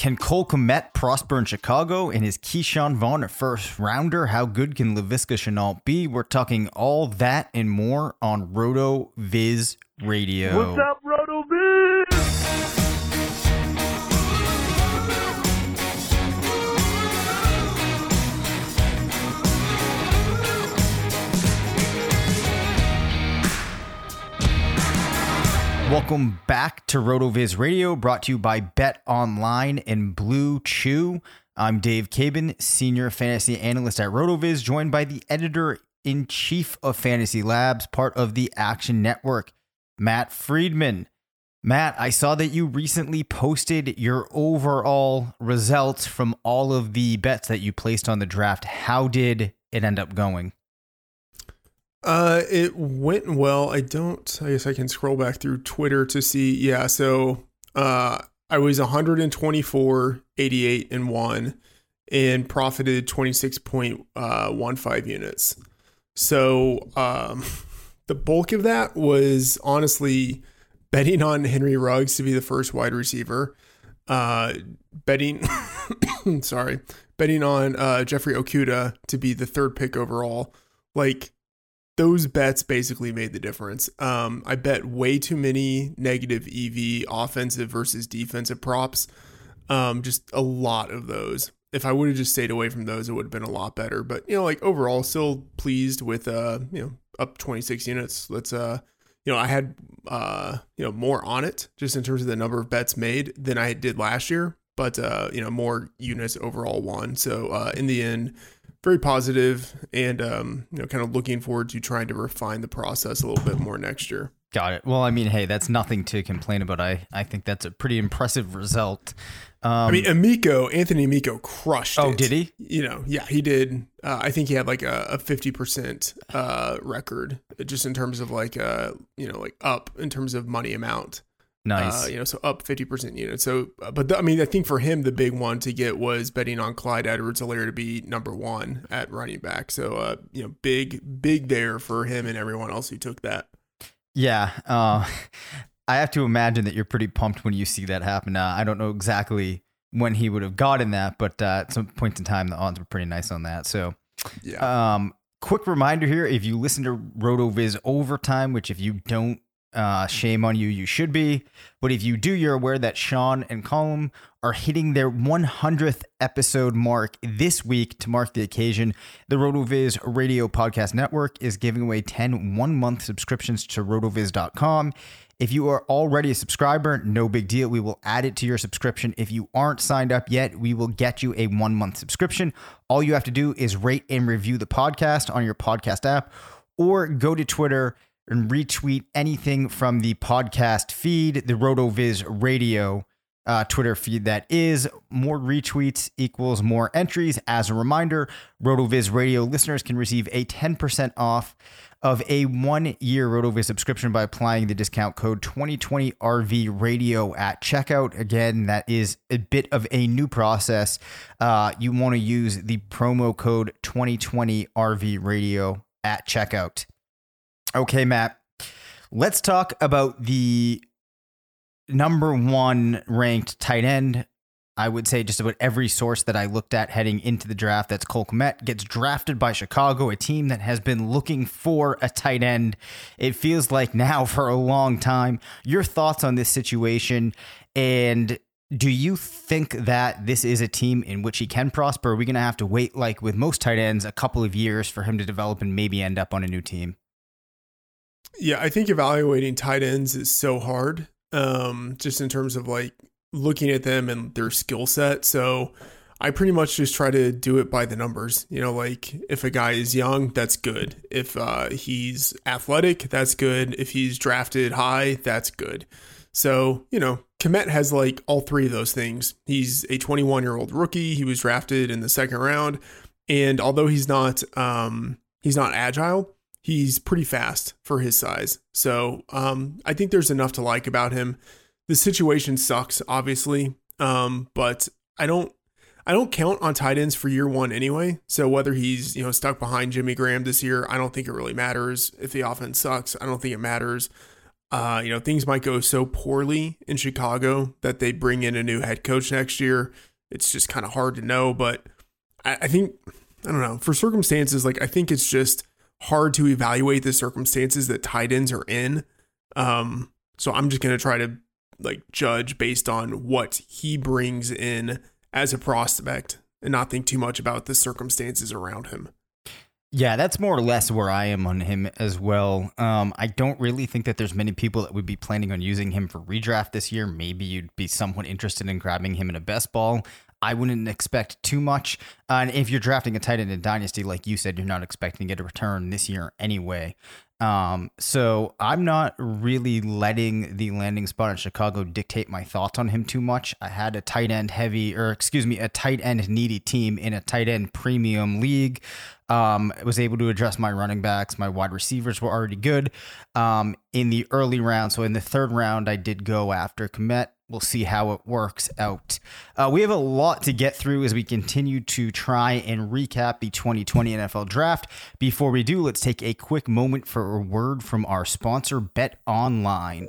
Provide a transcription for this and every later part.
Can Cole Kmet prosper in Chicago in his Ke'Shawn Vaughn a first rounder? How good can Laviska Shenault be? We're talking all that and more on Roto Viz Radio. What's up, Roto Welcome back to RotoViz Radio, brought to you by Bet Online and Blue Chew. I'm Dave Caban, Senior Fantasy Analyst at RotoViz, joined by the Editor in Chief of Fantasy Labs, part of the Action Network, Matt Freedman. Matt, I saw that you recently posted your overall results from all of the bets that you placed on the draft. How did it end up going? Uh, it went well. I don't. I guess I can scroll back through Twitter to see. Yeah, so uh, I was 124, 88, and one, and profited 26.15 units. So um, the bulk of that was honestly betting on Henry Ruggs to be the first wide receiver. Uh, betting, sorry, betting on uh, Jeffrey Okudah to be the third pick overall. Like those bets basically made the difference. Um, I bet way too many negative EV offensive versus defensive props. Um, just a lot of those. If I would have just stayed away from those, it would have been a lot better. But you know, like overall, still pleased with uh, you know, up 26 units. Let's uh, you know, I had uh, you know, more on it just in terms of the number of bets made than I did last year. But uh, you know, more units overall won. So uh, in the end very positive and um, you know kind of looking forward to trying to refine the process a little bit more next year. Got it. Well, I mean, hey, that's nothing to complain about. I, I think that's a pretty impressive result. Um, I mean, Amico, Anthony Amico crushed oh, it. did he? You know, yeah, he did. Uh, I think he had like a, a 50% uh, record just in terms of like, uh, you know, like up in terms of money amount. Nice. Uh, you know, so up 50% unit. So, uh, but the, I mean, I think for him, the big one to get was betting on Clyde Edwards Helaire to be number one at running back. So, uh, you know, big, big there for him and everyone else who took that. Yeah. Uh, I have to imagine that you're pretty pumped when you see that happen. Uh, I don't know exactly when he would have gotten that, but uh, at some points in time, the odds were pretty nice on that. So, yeah. Um, quick reminder here if you listen to RotoViz overtime, which if you don't, uh, shame on you. You should be. But if you do, you're aware that Sean and Colm are hitting their 100th episode mark this week to mark the occasion. The RotoViz Radio Podcast Network is giving away 10 one month subscriptions to rotoviz.com. If you are already a subscriber, no big deal. We will add it to your subscription. If you aren't signed up yet, we will get you a one month subscription. All you have to do is rate and review the podcast on your podcast app or go to Twitter and retweet anything from the podcast feed, the RotoViz radio uh, Twitter feed that is. More retweets equals more entries. As a reminder, RotoViz radio listeners can receive a 10% off of a one year RotoViz subscription by applying the discount code 2020RV radio at checkout. Again, that is a bit of a new process. Uh, you want to use the promo code 2020RV radio at checkout. Okay, Matt. Let's talk about the number one ranked tight end. I would say just about every source that I looked at heading into the draft, that's Cole Kmet, gets drafted by Chicago, a team that has been looking for a tight end. It feels like now for a long time. Your thoughts on this situation and do you think that this is a team in which he can prosper? Are we going to have to wait, like with most tight ends, a couple of years for him to develop and maybe end up on a new team? Yeah, I think evaluating tight ends is so hard. Um, just in terms of like looking at them and their skill set. So I pretty much just try to do it by the numbers. You know, like if a guy is young, that's good. If uh, he's athletic, that's good. If he's drafted high, that's good. So, you know, Kmet has like all three of those things. He's a 21 year old rookie. He was drafted in the second round And although he's not um, he's not agile, he's pretty fast for his size. So um, I think there's enough to like about him. The situation sucks, obviously, um, but I don't I don't count on tight ends for year one anyway. So whether he's you know stuck behind Jimmy Graham this year, I don't think it really matters. If the offense sucks, I don't think it matters. Uh, you know, things might go so poorly in Chicago that they bring in a new head coach next year. It's just kind of hard to know, but I, I think I don't know for circumstances like I think it's just hard to evaluate the circumstances that tight ends are in. Um, so I'm just gonna try to like judge based on what he brings in as a prospect and not think too much about the circumstances around him. Yeah, that's more or less where I am on him as well. Um, I don't really think that there's many people that would be planning on using him for redraft this year. Maybe you'd be somewhat interested in grabbing him in a best ball. I wouldn't expect too much. Uh, and if you're drafting a tight end in Dynasty, like you said, you're not expecting to get a return this year anyway. Um, so I'm not really letting the landing spot in Chicago dictate my thoughts on him too much. I had a tight end heavy, or excuse me, a tight end needy team in a tight end premium league. Um, was able to address my running backs. My wide receivers were already good um, in the early round. So in the third round, I did go after Kmet we'll see how it works out. Uh, we have a lot to get through as we continue to try and recap the 2020 NFL Draft. Before we do, let's take a quick moment for a word from our sponsor, Bet Online.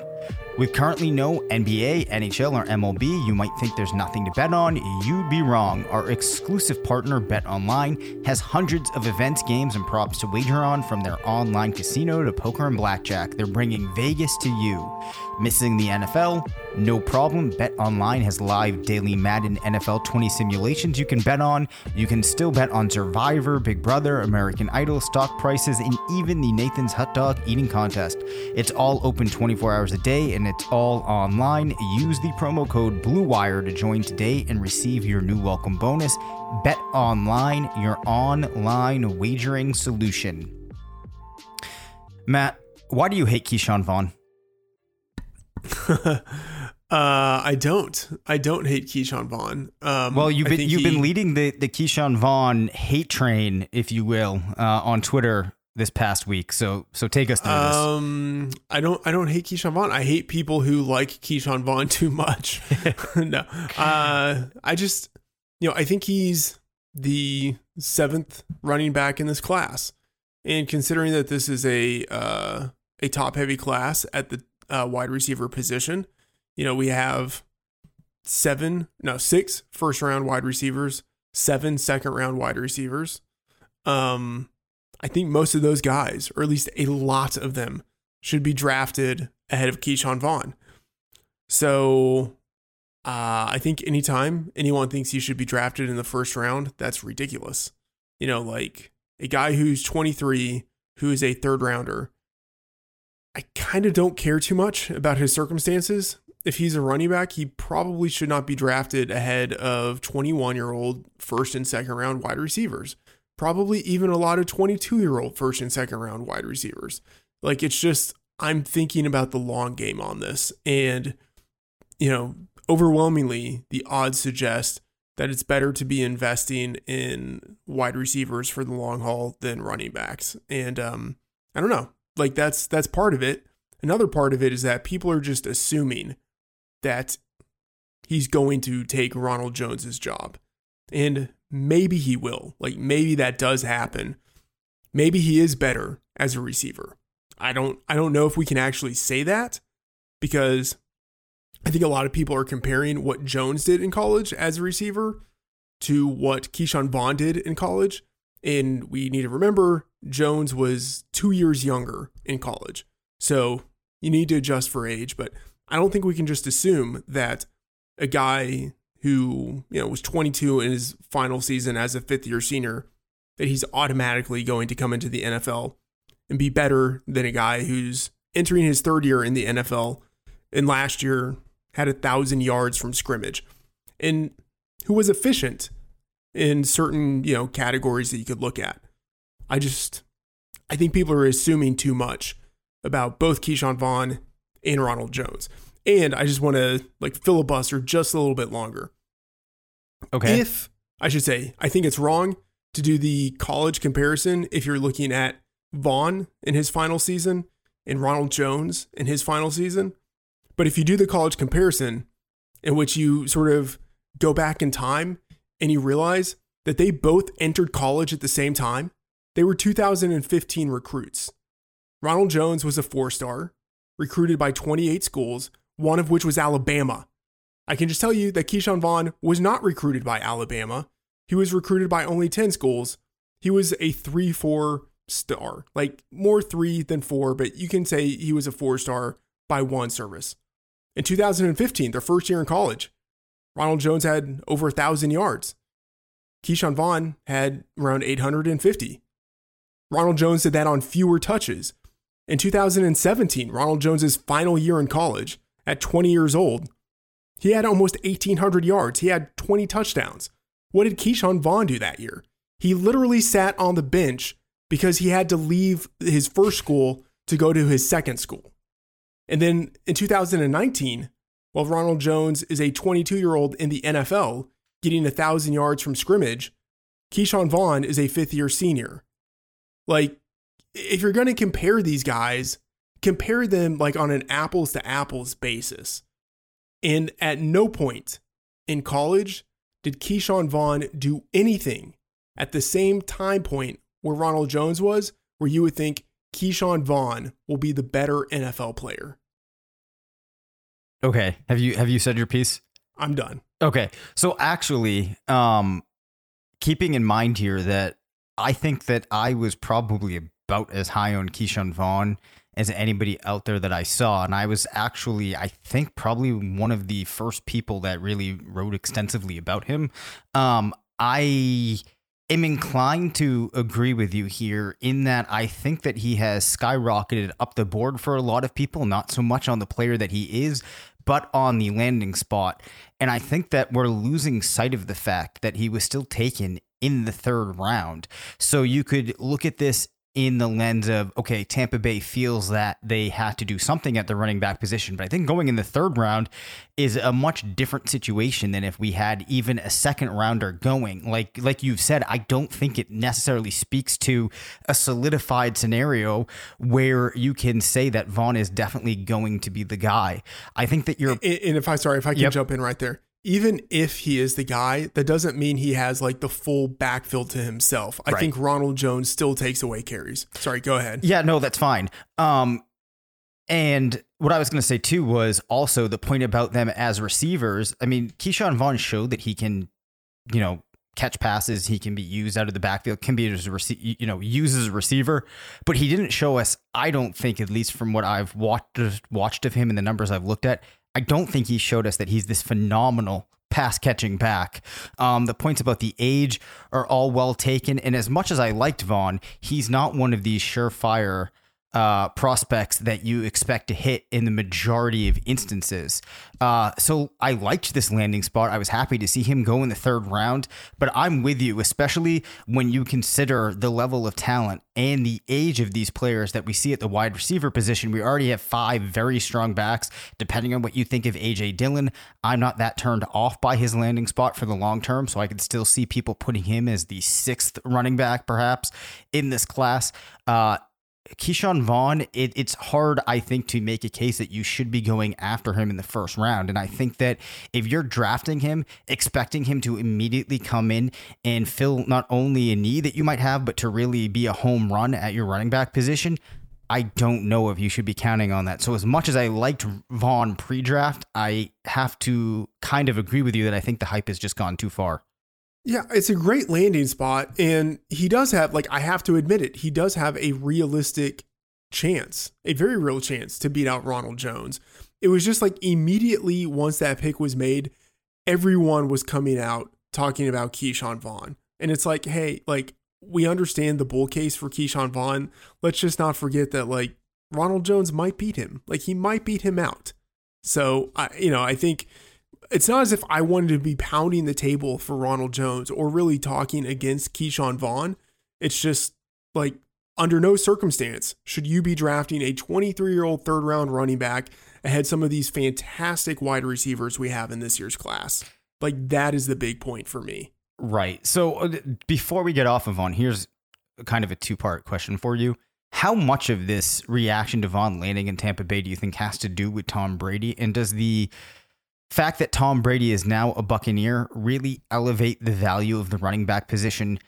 With currently no NBA, NHL, or MLB, you might think there's nothing to bet on. You'd be wrong. Our exclusive partner, Bet Online, has hundreds of events, games, and props to wager on from their online casino to poker and blackjack. They're bringing Vegas to you. Missing the NFL? No problem. Bet Online has live daily Madden NFL 20 simulations you can bet on. You can still bet on Survivor, Big Brother, American Idol, stock prices, and even the Nathan's Hot Dog eating contest. It's all open 24 hours a day and it's all online. Use the promo code BLUEWIRE to join today and receive your new welcome bonus. Bet Online, your online wagering solution. Matt, why do you hate Ke'Shawn Vaughn? uh, I don't. I don't hate Ke'Shawn Vaughn. Um, well, you've been you've he- been leading the the Ke'Shawn Vaughn hate train, if you will, uh, on Twitter this past week. So so take us through this. Um, I don't. I don't hate Ke'Shawn Vaughn. I hate people who like Ke'Shawn Vaughn too much. no, uh, I just, you know, I think he's the seventh running back in this class, and considering that this is a uh, a top heavy class at the uh, wide receiver position, you know, we have seven, no, six first round wide receivers, seven second round wide receivers. Um, I think most of those guys, or at least a lot of them, should be drafted ahead of Ke'Shawn Vaughn. So uh, I think anytime anyone thinks he should be drafted in the first round, that's ridiculous. You know, like a guy who's 23, who is a third rounder, I kind of don't care too much about his circumstances. If he's a running back, he probably should not be drafted ahead of 21 year old first and second round wide receivers. Probably even a lot of 22 year old first and second round wide receivers. Like it's just, I'm thinking about the long game on this. And, you know, overwhelmingly, the odds suggest that it's better to be investing in wide receivers for the long haul than running backs. And um, I don't know, like that's that's part of it. Another part of it is that people are just assuming that he's going to take Ronald Jones's job. And maybe he will. Like maybe that does happen. Maybe he is better as a receiver. I don't I don't know if we can actually say that because I think a lot of people are comparing what Jones did in college as a receiver to what Ke'Shawn Vaughn did in college. And we need to remember Jones was two years younger in college. So you need to adjust for age. But I don't think we can just assume that a guy who, you know, was 22 in his final season as a fifth year senior, that he's automatically going to come into the NFL and be better than a guy who's entering his third year in the NFL and last year had a thousand yards from scrimmage and who was efficient in certain you know categories that you could look at. I just I think people are assuming too much about both Ke'Shawn Vaughn and Ronald Jones. And I just want to like filibuster just a little bit longer. Okay. If I should say, I think it's wrong to do the college comparison if you're looking at Vaughn in his final season and Ronald Jones in his final season. But if you do the college comparison, in which you sort of go back in time and you realize that they both entered college at the same time, they were 2015 recruits. Ronald Jones was a four star, recruited by 28 schools, one of which was Alabama. I can just tell you that Ke'Shawn Vaughn was not recruited by Alabama. He was recruited by only 10 schools. He was a 3 4 star, like more 3 than 4, but you can say he was a 4 star by one service. In 2015, their first year in college, Ronald Jones had over 1,000 yards. Ke'Shawn Vaughn had around 850. Ronald Jones did that on fewer touches. In 2017, Ronald Jones's final year in college, at 20 years old, he had almost 1,800 yards. He had 20 touchdowns. What did Ke'Shawn Vaughn do that year? He literally sat on the bench because he had to leave his first school to go to his second school. And then in 2019, while Ronald Jones is a 22 year old in the NFL, getting 1,000 yards from scrimmage, Ke'Shawn Vaughn is a fifth year senior. Like, if you're going to compare these guys, compare them like on an apples to apples basis. And at no point in college did Ke'Shawn Vaughn do anything at the same time point where Ronald Jones was, where you would think Ke'Shawn Vaughn will be the better NFL player. Okay. Have you have you said your piece? I'm done. Okay. So actually, um, keeping in mind here that I think that I was probably about as high on Ke'Shawn Vaughn as anybody out there that I saw. And I was actually, I think, probably one of the first people that really wrote extensively about him. Um, I am inclined to agree with you here in that I think that he has skyrocketed up the board for a lot of people, not so much on the player that he is, but on the landing spot. And I think that we're losing sight of the fact that he was still taken in the third round. So you could look at this in the lens of okay, Tampa Bay feels that they have to do something at the running back position, but I think going in the third round is a much different situation than if we had even a second rounder going. Like like you've said, I don't think it necessarily speaks to a solidified scenario where you can say that Vaughn is definitely going to be the guy. I think that you're And if I sorry, if I can Yep. jump in right there. Even if he is the guy, that doesn't mean he has like the full backfield to himself. I Right. think Ronald Jones still takes away carries. Sorry, go ahead. Yeah, no, that's fine. Um, and what I was going to say too was also the point about them as receivers. I mean, Ke'Shawn Vaughn showed that he can, you know, catch passes. He can be used out of the backfield. Can be as a rece- you know, used as a receiver. But he didn't show us. I don't think, at least from what I've watched watched of him and the numbers I've looked at, I don't think he showed us that he's this phenomenal pass catching back. Um, the points about the age are all well taken. And as much as I liked Vaughn, he's not one of these surefire uh, prospects that you expect to hit in the majority of instances. Uh, so I liked this landing spot. I was happy to see him go in the third round, but I'm with you, especially when you consider the level of talent and the age of these players that we see at the wide receiver position. We already have five very strong backs. Depending on what you think of AJ Dillon, I'm not that turned off by his landing spot for the long term, so I could still see people putting him as the sixth running back, perhaps, in this class. Uh, Ke'Shawn Vaughn, it, it's hard, I think, to make a case that you should be going after him in the first round. And I think that if you're drafting him, expecting him to immediately come in and fill not only a need that you might have, but to really be a home run at your running back position, I don't know if you should be counting on that. So, as much as I liked Vaughn pre draft, I have to kind of agree with you that I think the hype has just gone too far. Yeah, it's a great landing spot. And he does have, like, I have to admit it, he does have a realistic chance, a very real chance to beat out Ronald Jones. It was just like immediately once that pick was made, everyone was coming out talking about Ke'Shawn Vaughn. And it's like, hey, like, we understand the bull case for Ke'Shawn Vaughn. Let's just not forget that, like, Ronald Jones might beat him. Like, he might beat him out. So, I, you know, I think it's not as if I wanted to be pounding the table for Ronald Jones or really talking against Ke'Shawn Vaughn. It's just like under no circumstance should you be drafting a 23 year old third round running back ahead some of these fantastic wide receivers we have in this year's class. Like that is the big point for me. Right. So uh, before we get off of Vaughn, here's kind of a two part question for you. How much of this reaction to Vaughn landing in Tampa Bay do you think has to do with Tom Brady? And does the fact that Tom Brady is now a Buccaneer really elevate the value of the running back position,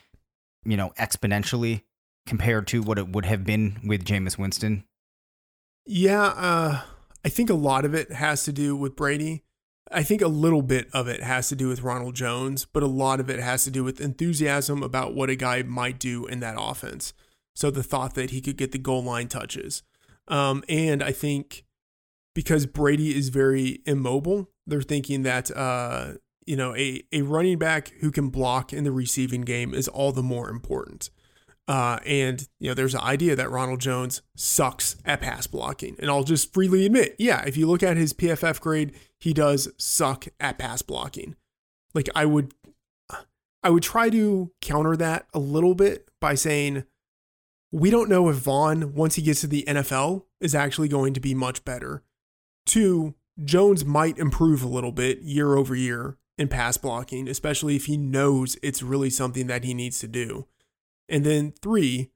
you know, exponentially compared to what it would have been with Jameis Winston? Yeah, uh, I think a lot of it has to do with Brady. I think a little bit of it has to do with Ronald Jones, but a lot of it has to do with enthusiasm about what a guy might do in that offense. So the thought that he could get the goal line touches. Um, and I think because Brady is very immobile, they're thinking that uh, you know a, a running back who can block in the receiving game is all the more important. Uh, and you know, there's an idea that Ronald Jones sucks at pass blocking, and I'll just freely admit, yeah, if you look at his PFF grade, he does suck at pass blocking. Like I would, I would try to counter that a little bit by saying, we don't know if Vaughn, once he gets to the NFL, is actually going to be much better. Two, Jones might improve a little bit year over year in pass blocking, especially if he knows it's really something that he needs to do. And then three,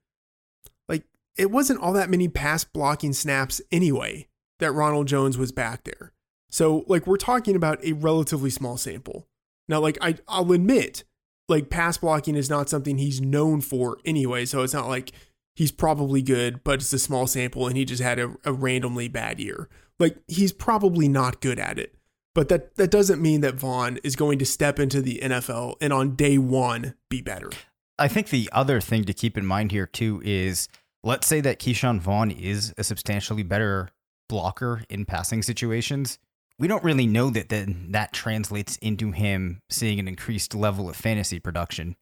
like it wasn't all that many pass blocking snaps anyway that Ronald Jones was back there. So like we're talking about a relatively small sample. Now like I I'll admit like pass blocking is not something he's known for anyway, so it's not like he's probably good, but it's a small sample and he just had a, a randomly bad year. Like he's probably not good at it. But that that doesn't mean that Vaughn is going to step into the NFL and on day 1 be better. I think the other thing to keep in mind here too is let's say that Ke'Shawn Vaughn is a substantially better blocker in passing situations. We don't really know that then that translates into him seeing an increased level of fantasy production.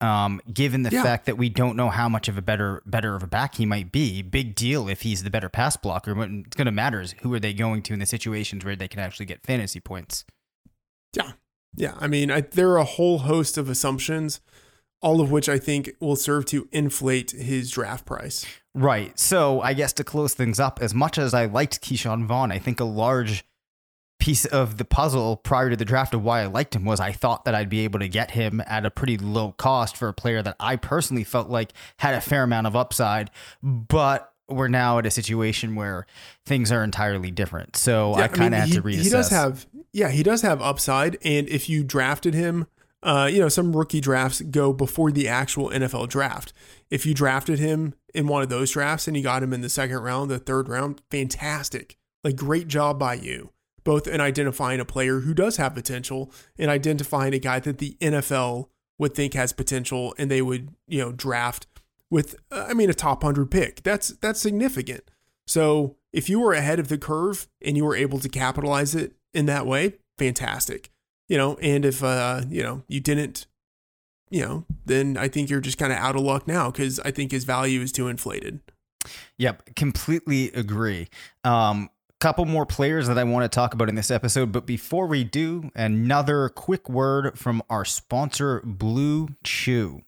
Um, given the Yeah. fact that we don't know how much of a better better of a back he might be, big deal if he's the better pass blocker. What it's going to matter is who are they going to in the situations where they can actually get fantasy points. Yeah. Yeah. I mean, I, there are a whole host of assumptions, all of which I think will serve to inflate his draft price. Right. So I guess to close things up, as much as I liked Ke'Shawn Vaughn, I think a large piece of the puzzle prior to the draft of why I liked him was I thought that I'd be able to get him at a pretty low cost for a player that I personally felt like had a fair amount of upside, but we're now at a situation where things are entirely different. So Yeah, I kind of had he, to reassess. He does have, yeah, he does have upside. And if you drafted him, uh, you know, some rookie drafts go before the actual NFL draft. If you drafted him in one of those drafts and you got him in the second round, the third round, fantastic. Like, great job by you, both in identifying a player who does have potential and identifying a guy that the NFL would think has potential and they would, you know, draft with, uh, I mean, a top 100 pick. That's, that's significant. So if you were ahead of the curve and you were able to capitalize it in that way, fantastic. You know, and if uh, you know, you didn't, you know, then I think you're just kind of out of luck now because I think his value is too inflated. Yep, completely agree. Um, couple more players that I want to talk about in this episode, but before we do, another quick word from our sponsor, Blue Chew.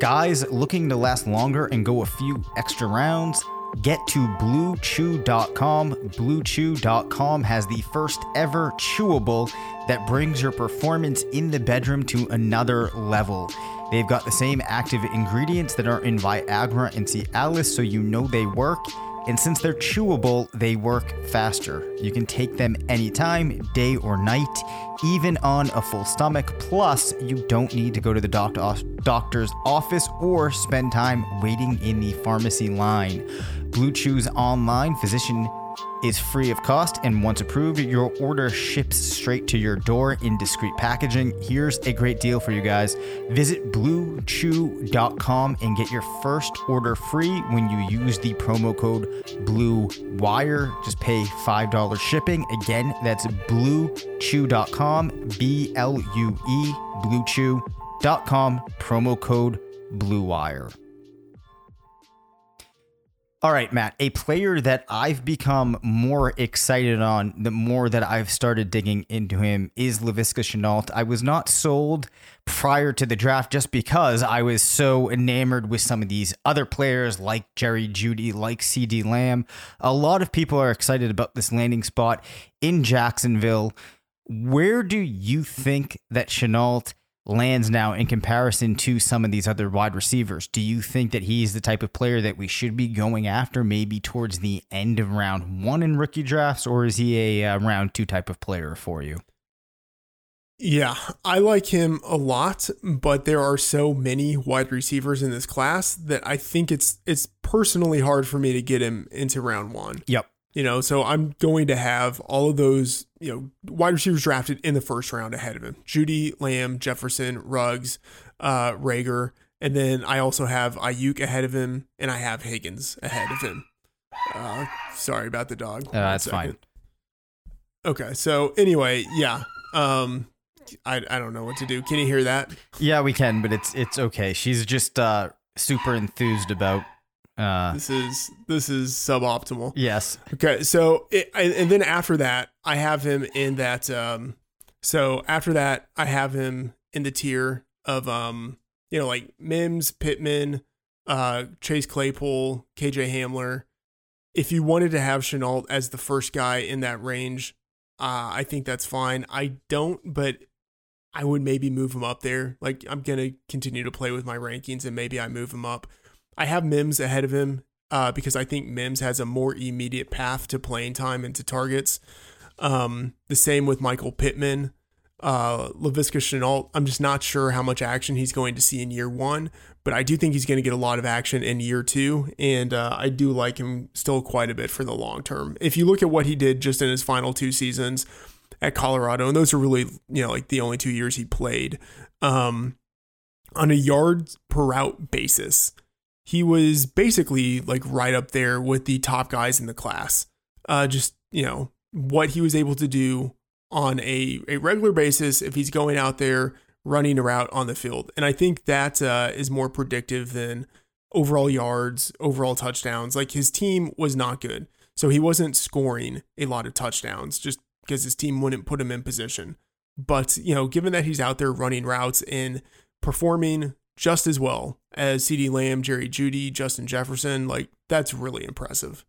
Guys looking to last longer and go a few extra rounds, get to bluechew.com. Bluechew.com has the first ever chewable that brings your performance in the bedroom to another level. They've got the same active ingredients that are in Viagra and Cialis, so you know they work. And since they're chewable, they work faster. You can take them anytime, day or night, even on a full stomach. Plus, you don't need to go to the doctor, doctor's office or spend time waiting in the pharmacy line. Blue Chew's online physician is free of cost, and once approved, your order ships straight to your door in discreet packaging. Here's a great deal for you guys. Visit bluechew.com and get your first order free when you use the promo code BLUEWIRE. Just pay $5 shipping. Again, that's bluechew.com, B L U E, bluechew.com, promo code BLUEWIRE. All right, Matt, a player that I've become more excited on the more that I've started digging into him is Laviska Shenault. I was not sold prior to the draft just because I was so enamored with some of these other players like Jerry Jeudy, like CeeDee Lamb. A lot of people are excited about this landing spot in Jacksonville. Where do you think that Shenault lands now in comparison to some of these other wide receivers. Do you think that he's the type of player that we should be going after maybe towards the end of round one in rookie drafts, or is he a uh, round two type of player for you? Yeah, I like him a lot, but there are so many wide receivers in this class that I think it's it's personally hard for me to get him into round 1. Yep. You know, so I'm going to have all of those, you know, wide receivers drafted in the first round ahead of him. Jeudy, Lamb, Jefferson, Ruggs, uh, Reagor, and then I also have Aiyuk ahead of him, and I have Higgins ahead of him. Uh, sorry about the dog. Uh, that's fine. Okay, so anyway, yeah. Um, I, I don't know what to do. Can you hear that? Yeah, we can, but it's it's okay. She's just uh, super enthused about. Uh, This is this is suboptimal. yes. Okay, so it, and then after that, I have him in that. Um, so after that, I have him in the tier of um, you know, like Mims, Pittman, uh, Chase Claypool, KJ Hamler. If you wanted to have Shenault as the first guy in that range, uh, I think that's fine. I don't, but I would maybe move him up there. Like I'm gonna continue to play with my rankings, and maybe I move him up. I have Mims ahead of him uh, because I think Mims has a more immediate path to playing time and to targets. Um, the same with Michael Pittman. Uh, Laviska Shenault, I'm just not sure how much action he's going to see in year one, but I do think he's going to get a lot of action in year two. And uh, I do like him still quite a bit for the long term. If you look at what he did just in his final two seasons at Colorado, and those are really, you know, like the only two years he played, um, on a yards per route basis, he was basically like right up there with the top guys in the class. Uh, just, you know, what he was able to do on a, a regular basis if he's going out there running a route on the field. And I think that uh, is more predictive than overall yards, overall touchdowns. Like his team was not good. So he wasn't scoring a lot of touchdowns just because his team wouldn't put him in position. But, you know, given that he's out there running routes and performing just as well as CeeDee Lamb, Jerry Jeudy, Justin Jefferson, like that's really impressive.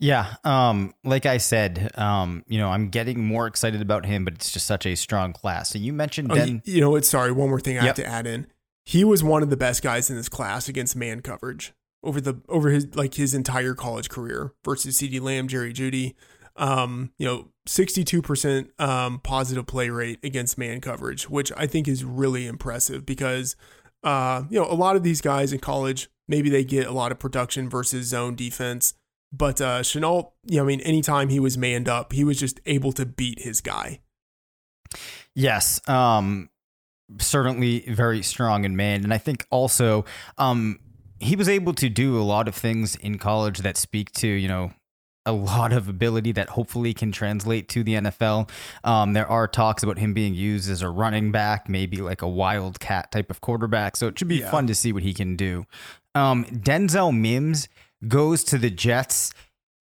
Yeah, um, like I said, um, you know, I'm getting more excited about him, but it's just such a strong class. So you mentioned Oh, Den. you know what? Sorry, one more thing I Yep. have to add in. He was one of the best guys in this class against man coverage over the over his like his entire college career versus CeeDee Lamb, Jerry Jeudy. Um, you know, 62% um positive play rate against man coverage, which I think is really impressive because uh, you know, a lot of these guys in college, maybe they get a lot of production versus zone defense. But uh Shenault, you know, I mean, anytime he was manned up, he was just able to beat his guy. Yes, um, certainly very strong in man, and I think also, um, he was able to do a lot of things in college that speak to you know a lot of ability that hopefully can translate to the NFL. Um, there are talks about him being used as a running back, maybe like a wildcat type of quarterback. So it should be Yeah. fun to see what he can do. Um, Denzel Mims goes to the Jets.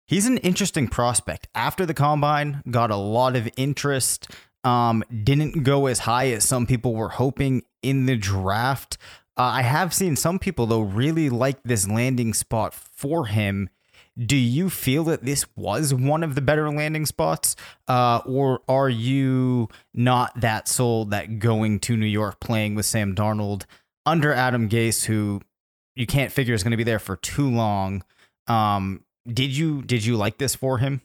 He's an interesting prospect. After the combine, got a lot of interest. Um, didn't go as high as some people were hoping in the draft. Uh, I have seen some people though really like this landing spot for him. Do you feel that this was one of the better landing spots, uh, or are you not that sold that going to New York playing with Sam Darnold under Adam Gase, who you can't figure is going to be there for too long? Um, did you did you like this for him?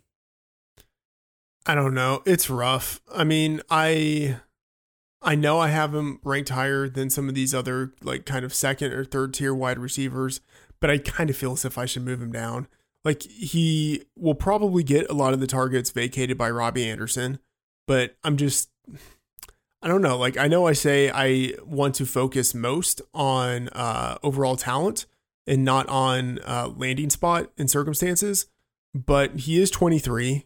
I don't know. It's rough. I mean, I I know I have him ranked higher than some of these other like kind of second or third tier wide receivers, but I kind of feel as if I should move him down. Like he will probably get a lot of the targets vacated by Robbie Anderson, but I'm just I don't know. Like I know I say I want to focus most on uh overall talent and not on uh landing spot and circumstances, but he is 23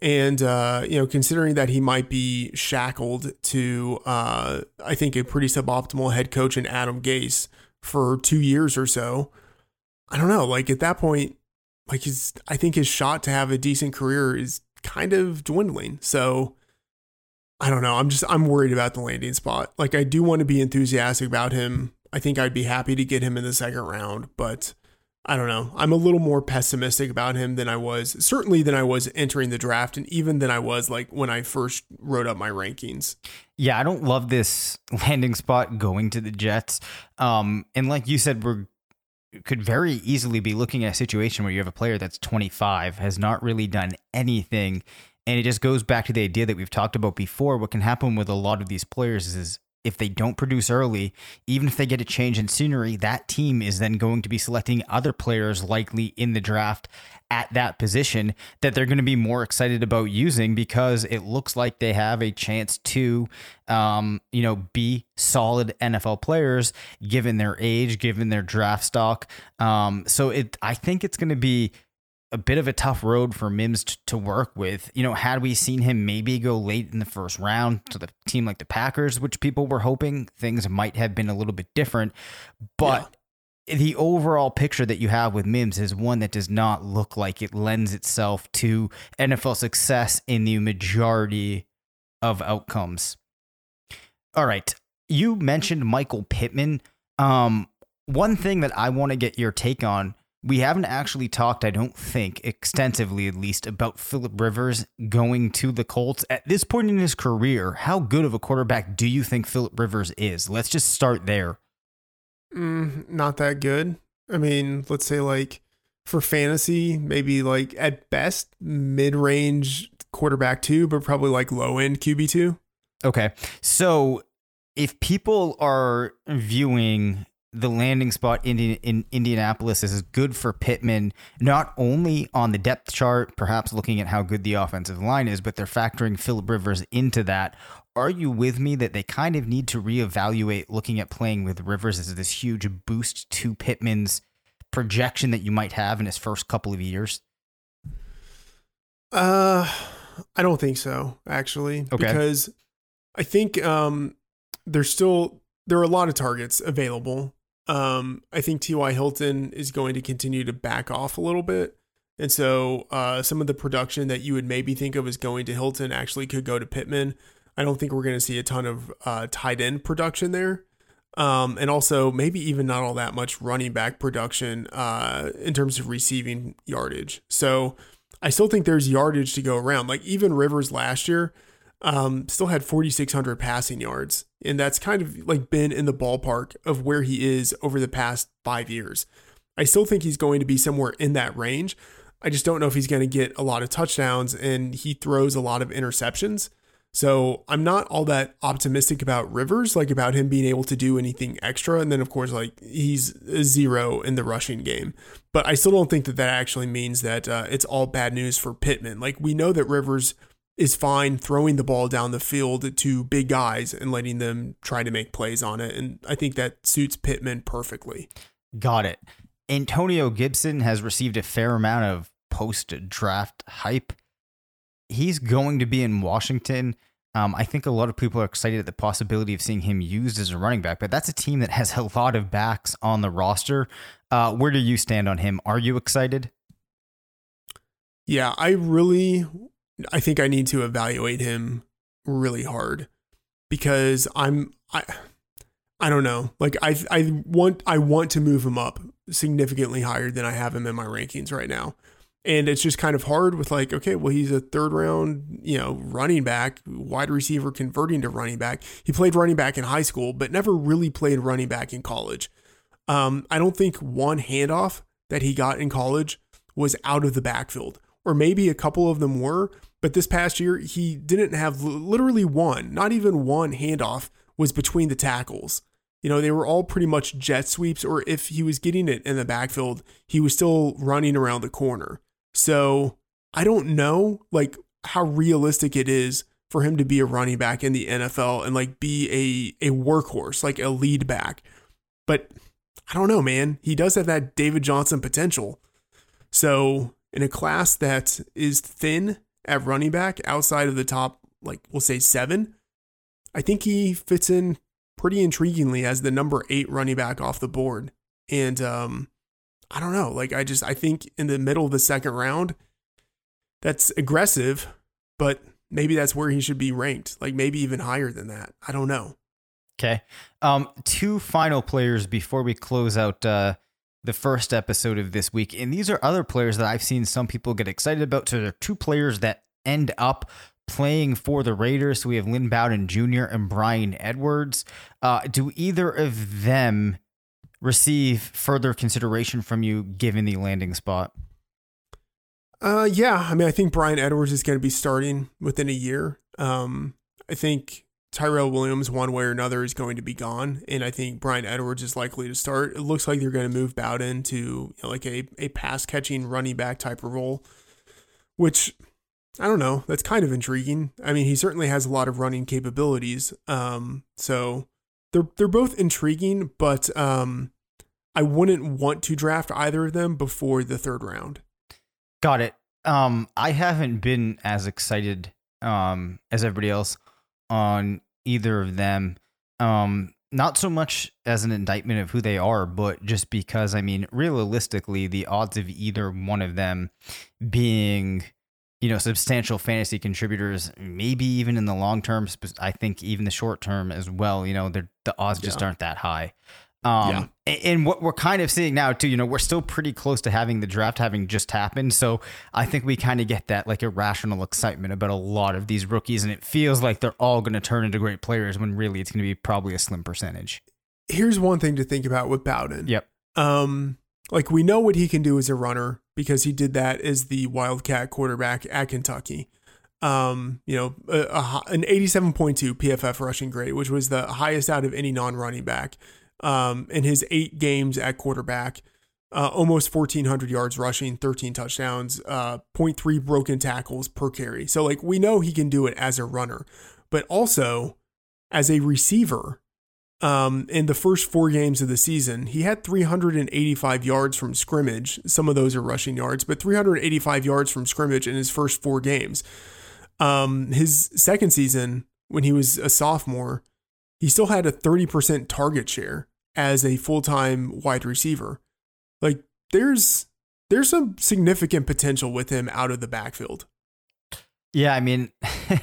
and uh, you know, considering that he might be shackled to, uh, I think a pretty suboptimal head coach in Adam Gase for two years or so, I don't know. Like at that point, like his, I think his shot to have a decent career is kind of dwindling. So I don't know. I'm just I'm worried about the landing spot. Like I do want to be enthusiastic about him. I think I'd be happy to get him in the second round, but I don't know. I'm a little more pessimistic about him than I was, certainly than I was entering the draft, and even than I was like when I first wrote up my rankings. Yeah, I don't love this landing spot going to the Jets. Um, and like you said, we're could very easily be looking at a situation where you have a player that's 25, has not really done anything. And it just goes back to the idea that we've talked about before. What can happen with a lot of these players is if they don't produce early, even if they get a change in scenery, that team is then going to be selecting other players likely in the draft at that position that they're going to be more excited about using because it looks like they have a chance to, um, you know, be solid NFL players given their age, given their draft stock. Um, so it, I think it's going to be a bit of a tough road for Mims t- to work with. You know, had we seen him maybe go late in the first round to the team like the Packers, which people were hoping things might have been a little bit different, but yeah. the overall picture that you have with Mims is one that does not look like it lends itself to NFL success in the majority of outcomes. All right, you mentioned Michael Pittman. Um, one thing that I want to get your take on we haven't actually talked, I don't think, extensively at least, about Philip Rivers going to the Colts. At this point in his career, how good of a quarterback do you think Philip Rivers is? Let's just start there. Mm, not that good. I mean, let's say like for fantasy, maybe like at best mid range quarterback two, but probably like low end QB two. Okay. So if people are viewing the landing spot in, in Indianapolis is good for Pittman, not only on the depth chart, perhaps looking at how good the offensive line is, but they're factoring Philip Rivers into that. Are you with me that they kind of need to reevaluate looking at playing with Rivers as this huge boost to Pittman's projection that you might have in his first couple of years? Uh, I don't think so, actually, okay. because I think um, there's still there are a lot of targets available um, I think T.Y. Hilton is going to continue to back off a little bit. And so uh, some of the production that you would maybe think of as going to Hilton actually could go to Pittman. I don't think we're going to see a ton of uh, tight end production there. Um, and also maybe even not all that much running back production uh, in terms of receiving yardage. So I still think there's yardage to go around. Like even Rivers last year, um, still had 4,600 passing yards. And that's kind of like been in the ballpark of where he is over the past five years. I still think he's going to be somewhere in that range. I just don't know if he's going to get a lot of touchdowns and he throws a lot of interceptions. So I'm not all that optimistic about Rivers, like about him being able to do anything extra. And then, of course, like he's zero in the rushing game. But I still don't think that that actually means that uh, it's all bad news for Pittman. Like we know that Rivers is fine throwing the ball down the field to big guys and letting them try to make plays on it. And I think that suits Pittman perfectly. Got it. Antonio Gibson has received a fair amount of post draft hype. He's going to be in Washington. Um, I think a lot of people are excited at the possibility of seeing him used as a running back, but that's a team that has a lot of backs on the roster. Uh, where do you stand on him? Are you excited? Yeah, I really I think I need to evaluate him really hard because I'm I I don't know. Like I I want I want to move him up significantly higher than I have him in my rankings right now. And it's just kind of hard with like, okay, well, he's a third round, you know, running back, wide receiver converting to running back. He played running back in high school, but never really played running back in college. Um, I don't think one handoff that he got in college was out of the backfield, or maybe a couple of them were, but this past year, he didn't have literally one, not even one handoff was between the tackles. You know, they were all pretty much jet sweeps, or if he was getting it in the backfield, he was still running around the corner. So I don't know like how realistic it is for him to be a running back in the NFL and like be a, a workhorse, like a lead back. But I don't know, man. He does have that David Johnson potential. So in a class that is thin at running back outside of the top, like we'll say seven, I think he fits in pretty intriguingly as the number eight running back off the board. And um, I don't know, like I just I think in the middle of the second round, that's aggressive, but maybe that's where he should be ranked, like maybe even higher than that. I don't know. Okay. Um, two final players before we close out uh, the first episode of this week. And these are other players that I've seen some people get excited about. So they're two players that end up playing for the Raiders. So we have Lynn Bowden Jr. and Bryan Edwards. Uh, do either of them receive further consideration from you given the landing spot? Uh, yeah. I mean, I think Bryan Edwards is going to be starting within a year. Um, I think Tyrell Williams, one way or another, is going to be gone, and I think Bryan Edwards is likely to start. It looks like they're going to move Bowden to you know, like a a pass catching running back type of role, which I don't know. That's kind of intriguing. I mean, he certainly has a lot of running capabilities. Um, so they're they're both intriguing, but um, I wouldn't want to draft either of them before the third round. Got it. Um, I haven't been as excited um as everybody else on either of them. Um, not so much as an indictment of who they are, but just because I mean, realistically, the odds of either one of them being you know substantial fantasy contributors maybe even in the long term i think even the short term as well you know the odds just aren't that high um Yeah. and what we're kind of seeing now too you know we're still pretty close to having the draft having just happened so i think we kind of get that like irrational excitement about a lot of these rookies and it feels like they're all going to turn into great players when really it's going to be probably a slim percentage Here's one thing to think about with Bowden. yep Um, like we know what he can do as a runner because he did that as the Wildcat quarterback at Kentucky. Um, you know, a, a, an 87.2 PFF rushing grade, which was the highest out of any non-running back. Um, in his eight games at quarterback, uh, almost 1,400 yards rushing, 13 touchdowns, uh, 0.3 broken tackles per carry. So like we know he can do it as a runner, but also as a receiver um, in the first four games of the season, he had 385 yards from scrimmage. Some of those are rushing yards, but 385 yards from scrimmage in his first four games. Um, his second season, when he was a sophomore, he still had a 30% target share as a full time wide receiver. Like there's there's some significant potential with him out of the backfield. Yeah, I mean,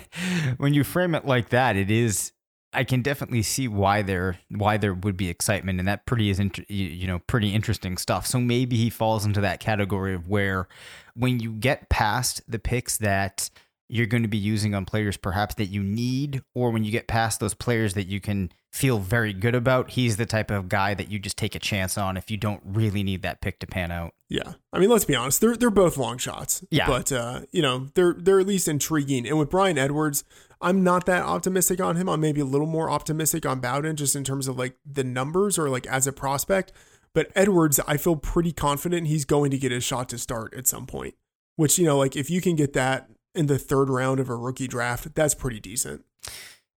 when you frame it like that, it is. I can definitely see why there why there would be excitement, and that pretty is int- you you know pretty interesting stuff. So maybe he falls into that category of where, when you get past the picks that you're going to be using on players perhaps that you need, or when you get past those players that you can feel very good about, he's the type of guy that you just take a chance on if you don't really need that pick to pan out. Yeah, I mean, let's be honest; they're they're both long shots. Yeah. but uh, you know, they're they're at least intriguing. And with Bryan Edwards, I'm not that optimistic on him. I'm maybe a little more optimistic on Bowden, just in terms of like the numbers or like as a prospect. But Edwards, I feel pretty confident he's going to get his shot to start at some point. Which you know, like if you can get that in the third round of a rookie draft, that's pretty decent.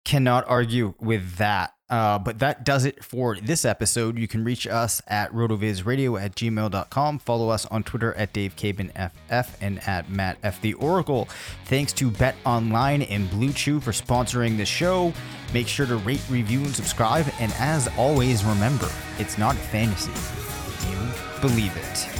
cannot argue with that. Uh, but that does it for this episode. You can reach us at rotovizradio at gmail.com. Follow us on Twitter at DaveCabanFF and at Matt F. The Oracle. Thanks to Bet Online and Blue Chew for sponsoring the show. Make sure to rate, review, and subscribe. And as always, remember, it's not fantasy. You believe it.